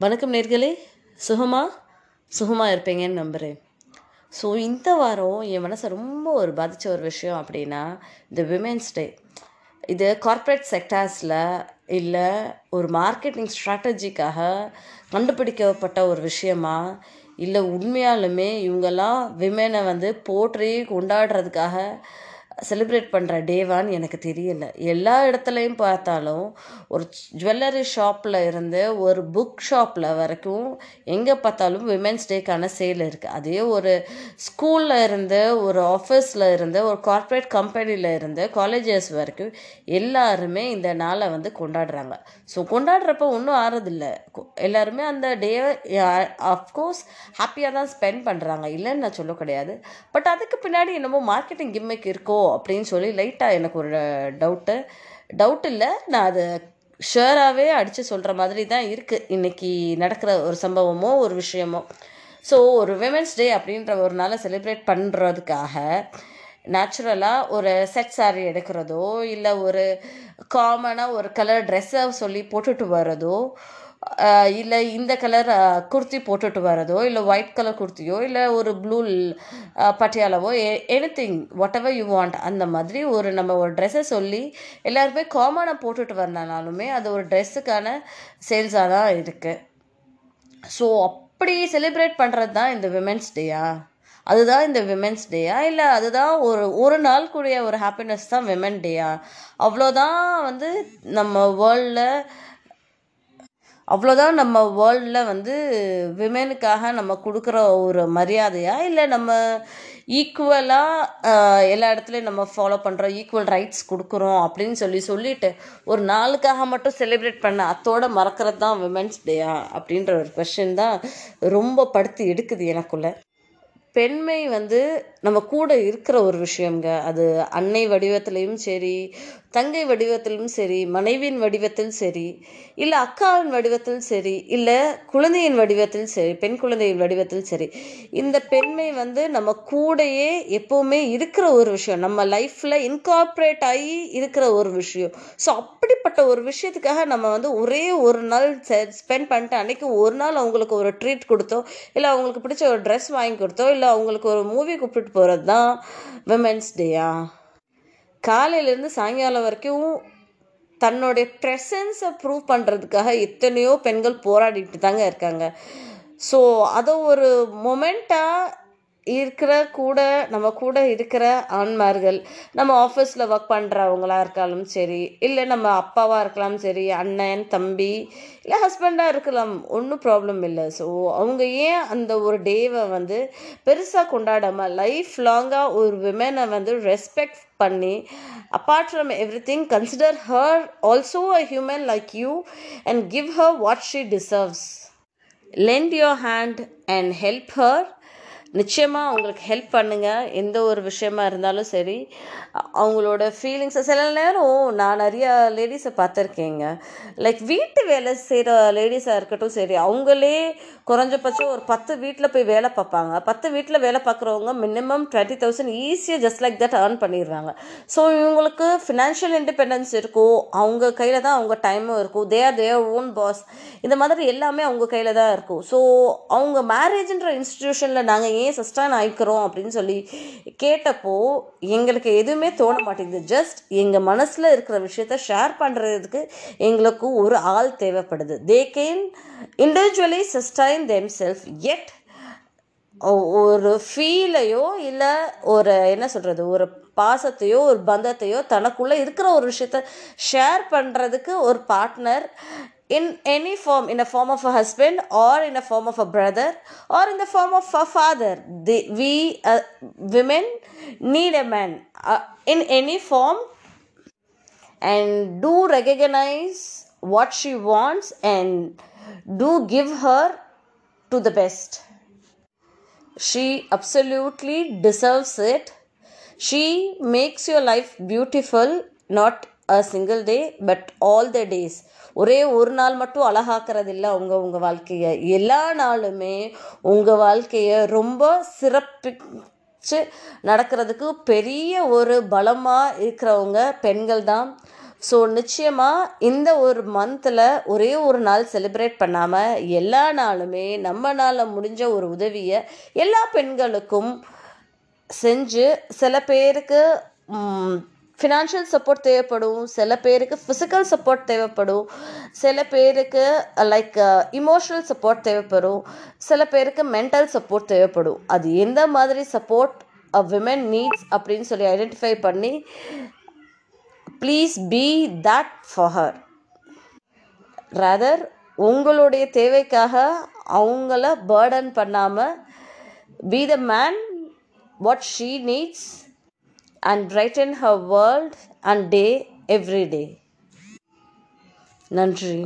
வணக்கம் நேர்களே. சுகமா? சுகமாக இருப்பீங்கன்னு நம்புகிறேன் ஸோ இந்த வாரம் என் மனசை ரொம்ப ஒரு பாதித்த ஒரு விஷயம் அப்படின்னா இந்த விமென்ஸ் டே இது கார்ப்பரேட் செக்டார்ஸில் இல்லை ஒரு மார்க்கெட்டிங் ஸ்ட்ராட்டஜிக்காக கண்டுபிடிக்கப்பட்ட ஒரு விஷயமா? இல்லை உண்மையாலுமே இவங்கெல்லாம் விமனை வந்து போற்றி கொண்டாடுறதுக்காக செலிப்ரேட் பண்ணுற டேவான்னு எனக்கு தெரியல. எல்லா இடத்துலையும் பார்த்தாலும் ஒரு ஜுவல்லரி ஷாப்பில் இருந்து ஒரு புக் ஷாப்பில் வரைக்கும் எங்கே பார்த்தாலும் விமென்ஸ் டேக்கான சேல் இருக்குது அதே ஒரு ஸ்கூலில் இருந்து ஒரு ஆஃபீஸில் இருந்து ஒரு கார்ப்பரேட் கம்பெனியில் இருந்து காலேஜஸ் வரைக்கும் எல்லாருமே இந்த நாளை வந்து கொண்டாடுறாங்க. ஸோ கொண்டாடுறப்ப ஒன்றும் ஆறதில்லை. எல்லாருமே அந்த டேவை அஃப்கோர்ஸ் ஹாப்பியாக தான் ஸ்பெண்ட் பண்ணுறாங்க இல்லைன்னு நான் சொல்ல கிடையாது. பட் அதுக்கு பின்னாடி என்னமோ மார்க்கெட்டிங் கிம்மிக் இருக்கோ அப்படின்னு சொல்லி லைட்டாக எனக்கு ஒரு டவுட்டு டவுட் இல்லை நான் அது ஷுவராகவே அடித்து சொல்கிற மாதிரி தான் இருக்குது இன்றைக்கி நடக்கிற ஒரு சம்பவமோ ஒரு விஷயமோ. ஸோ ஒரு விமென்ஸ் டே அப்படின்ற ஒரு நாளை செலிப்ரேட் பண்ணுறதுக்காக நேச்சுரலாக ஒரு செட் சாரீ எடுக்கிறதோ இல்லை ஒரு காமனாக ஒரு கலர் ட்ரெஸ்ஸை சொல்லி போட்டுட்டு வர்றதோ இல்லை இந்த கலர் குர்த்தி போட்டுட்டு வரதோ இல்லை ஒயிட் கலர் குர்த்தியோ இல்லை ஒரு ப்ளூ பட்டியாலாவோ anything whatever you want அந்த மாதிரி ஒரு நம்ம ஒரு ட்ரெஸ்ஸை சொல்லி எல்லாருமே காமனாக போட்டுட்டு வரனாலுமே அது ஒரு ட்ரெஸ்ஸுக்கான சேல்ஸாக தான் இருக்குது ஸோ அப்படி செலிப்ரேட் பண்ணுறது தான் இந்த விமென்ஸ் டேயா அதுதான் இந்த விமென்ஸ் டேயா இல்லை அதுதான் ஒரு ஒரு நாள் கூடிய ஒரு ஹாப்பினஸ் தான் விமென் டேயா அவ்வளோதான் வந்து நம்ம வேர்ல்டில் அவ்வளோதான் நம்ம வேர்ல்டில் வந்து விமெனுக்காக நம்ம கொடுக்குற ஒரு மரியாதையா? இல்லை நம்ம ஈக்குவலாக எல்லா இடத்துலையும் நம்ம ஃபாலோ பண்ணுறோம் ஈக்குவல் ரைட்ஸ் கொடுக்குறோம் அப்படின்னு சொல்லி சொல்லிட்டு ஒரு நாளுக்காக மட்டும் செலிப்ரேட் பண்ண அத்தோட மறக்கிறது தான் விமென்ஸ் டேயா அப்படின்ற ஒரு கொஷின் தான் ரொம்ப படுத்து எடுக்குது எனக்குள்ளே. பெண்மை வந்து நம்ம கூட இருக்கிற ஒரு விஷயம்ங்க. அது அன்னை வடிவத்திலையும் சரி தங்கை வடிவத்திலும் சரி மனைவியின் வடிவத்தில் சரி இல்லை அக்காவின் வடிவத்தில் சரி இல்லை குழந்தையின் வடிவத்தில் சரி பெண் குழந்தையின் வடிவத்தில் சரி. இந்த பெண்மை வந்து நம்ம கூடையே எப்போவுமே இருக்கிற ஒரு விஷயம். நம்ம லைஃப்பில் இன்கார்ப்ரேட் ஆகி இருக்கிற ஒரு விஷயம். ஸோ அப்படிப்பட்ட ஒரு விஷயத்துக்காக நம்ம வந்து ஒரே ஒரு நாள் ஸ்பெண்ட் பண்ணிட்டு அன்றைக்கி ஒரு நாள் அவங்களுக்கு ஒரு ட்ரீட் கொடுத்தோ இல்லை அவங்களுக்கு பிடிச்ச ஒரு ட்ரெஸ் வாங்கி கொடுத்தோ இல்லை அவங்களுக்கு ஒரு மூவி கூப்பிட்டு போகிறது தான் விமென்ஸ் டேயா காலையிலேருந்து சாயங்காலம் வரைக்கும் தன்னுடைய ப்ரெசன்ஸை ப்ரூவ் பண்ணுறதுக்காக எத்தனையோ பெண்கள் போராடிட்டு தாங்க இருக்காங்க. ஸோ அதை ஒரு மொமெண்ட்டாக இருக்கிற கூட நம்ம கூட இருக்கிற ஆண்மார்கள் நம்ம ஆஃபீஸில் ஒர்க் பண்ணுறவங்களா இருக்காலும் சரி இல்லை நம்ம அப்பாவாக இருக்கலாம் சரி அண்ணன் தம்பி இல்லை ஹஸ்பண்டாக இருக்கலாம் ஒன்றும் ப்ராப்ளம் இல்லை. ஸோ அவங்க ஏன் அந்த ஒரு டேவை வந்து பெருசாக கொண்டாடாமல் லைஃப் லாங்காக ஒரு விமனை வந்து ரெஸ்பெக்ட் பண்ணி apart from everything consider her also a human like you and give her what she deserves lend your hand and help her நிச்சயமாக அவங்களுக்கு ஹெல்ப் பண்ணுங்கள் எந்த ஒரு விஷயமா இருந்தாலும் சரி அவங்களோட ஃபீலிங்ஸை சில நேரம் நான் நிறையா லேடிஸை பார்த்துருக்கேங்க. லைக் வீட்டு வேலை செய்கிற லேடிஸாக இருக்கட்டும் சரி அவங்களே குறைஞ்சபட்சம் ஒரு பத்து வீட்டில் போய் வேலை பார்ப்பாங்க. பத்து வீட்டில் வேலை பார்க்குறவங்க மினிமம் டுவெண்ட்டி தௌசண்ட் ஈஸியாக ஜஸ்ட் லைக் தட் ஏர்ன் பண்ணிடுறாங்க. ஸோ இவங்களுக்கு ஃபினான்ஷியல் இண்டிபெண்டன்ஸ் இருக்கும். அவங்க கையில் தான் அவங்க டைமும் இருக்கும். They are their own boss இந்த மாதிரி எல்லாமே அவங்க கையில் தான் இருக்கும். ஸோ அவங்க மேரேஜ்ன்ற இன்ஸ்டிடியூஷனில் நாங்கள் ஏன் சஸ்டைன் ஆயிக்கிறோம் அப்படின்னு சொல்லி கேட்டப்போ எங்களுக்கு எதுவுமே தோண மாட்டேங்குது. ஜஸ்ட் எங்கள் மனசில் இருக்கிற விஷயத்த ஷேர் பண்ணுறதுக்கு எங்களுக்கு ஒரு ஆள் தேவைப்படுது. They can individually sustain themself at ஒரு ஃபீலையோ இல்லை ஒரு என்ன சொல்கிறது ஒரு பாசத்தையோ ஒரு பந்தத்தையோ தனக்குள்ளே இருக்கிற ஒரு விஷயத்த ஷேர் பண்ணுறதுக்கு ஒரு partner in any form in a form of a husband or in a form of a brother or in the form of a father the, we uh, women need a man uh, in any form and do recognize what she wants and do give her to the best. She absolutely deserves it. She makes your life beautiful not a single day but all the days ஒரே ஒரு நாள் மட்டும் அழகாக்கிறதில்ல உங்கள் உங்கள் வாழ்க்கையை. எல்லா நாளுமே உங்கள் வாழ்க்கையை ரொம்ப சிறப்பிச்சு நடக்கிறதுக்கு பெரிய ஒரு பலமாக இருக்கிறவங்க பெண்கள் தான். ஸோ நிச்சயமாக இந்த ஒரு மந்தில் ஒரே ஒரு நாள் செலிப்ரேட் பண்ணாமல் எல்லா நாளுமே நம்மளால் முடிஞ்ச ஒரு உதவியை எல்லா பெண்களுக்கும் செஞ்சு சில பேருக்கு ஃபினான்ஷியல் சப்போர்ட் தேவைப்படும். சில பேருக்கு ஃபிசிக்கல் சப்போர்ட் தேவைப்படும். சில பேருக்கு லைக் இமோஷனல் சப்போர்ட் தேவைப்படும். சில பேருக்கு மென்டல் சப்போர்ட் தேவைப்படும். அது எந்த மாதிரி சப்போர்ட் அ விமன் நீட்ஸ் அப்படின்னு சொல்லி ஐடென்டிஃபை பண்ணி please be that for her rather உங்களுடைய தேவைக்காக அவங்கள பேர்டன் பண்ணாமல் be the man what she needs and brighten her world and day every day நன்றி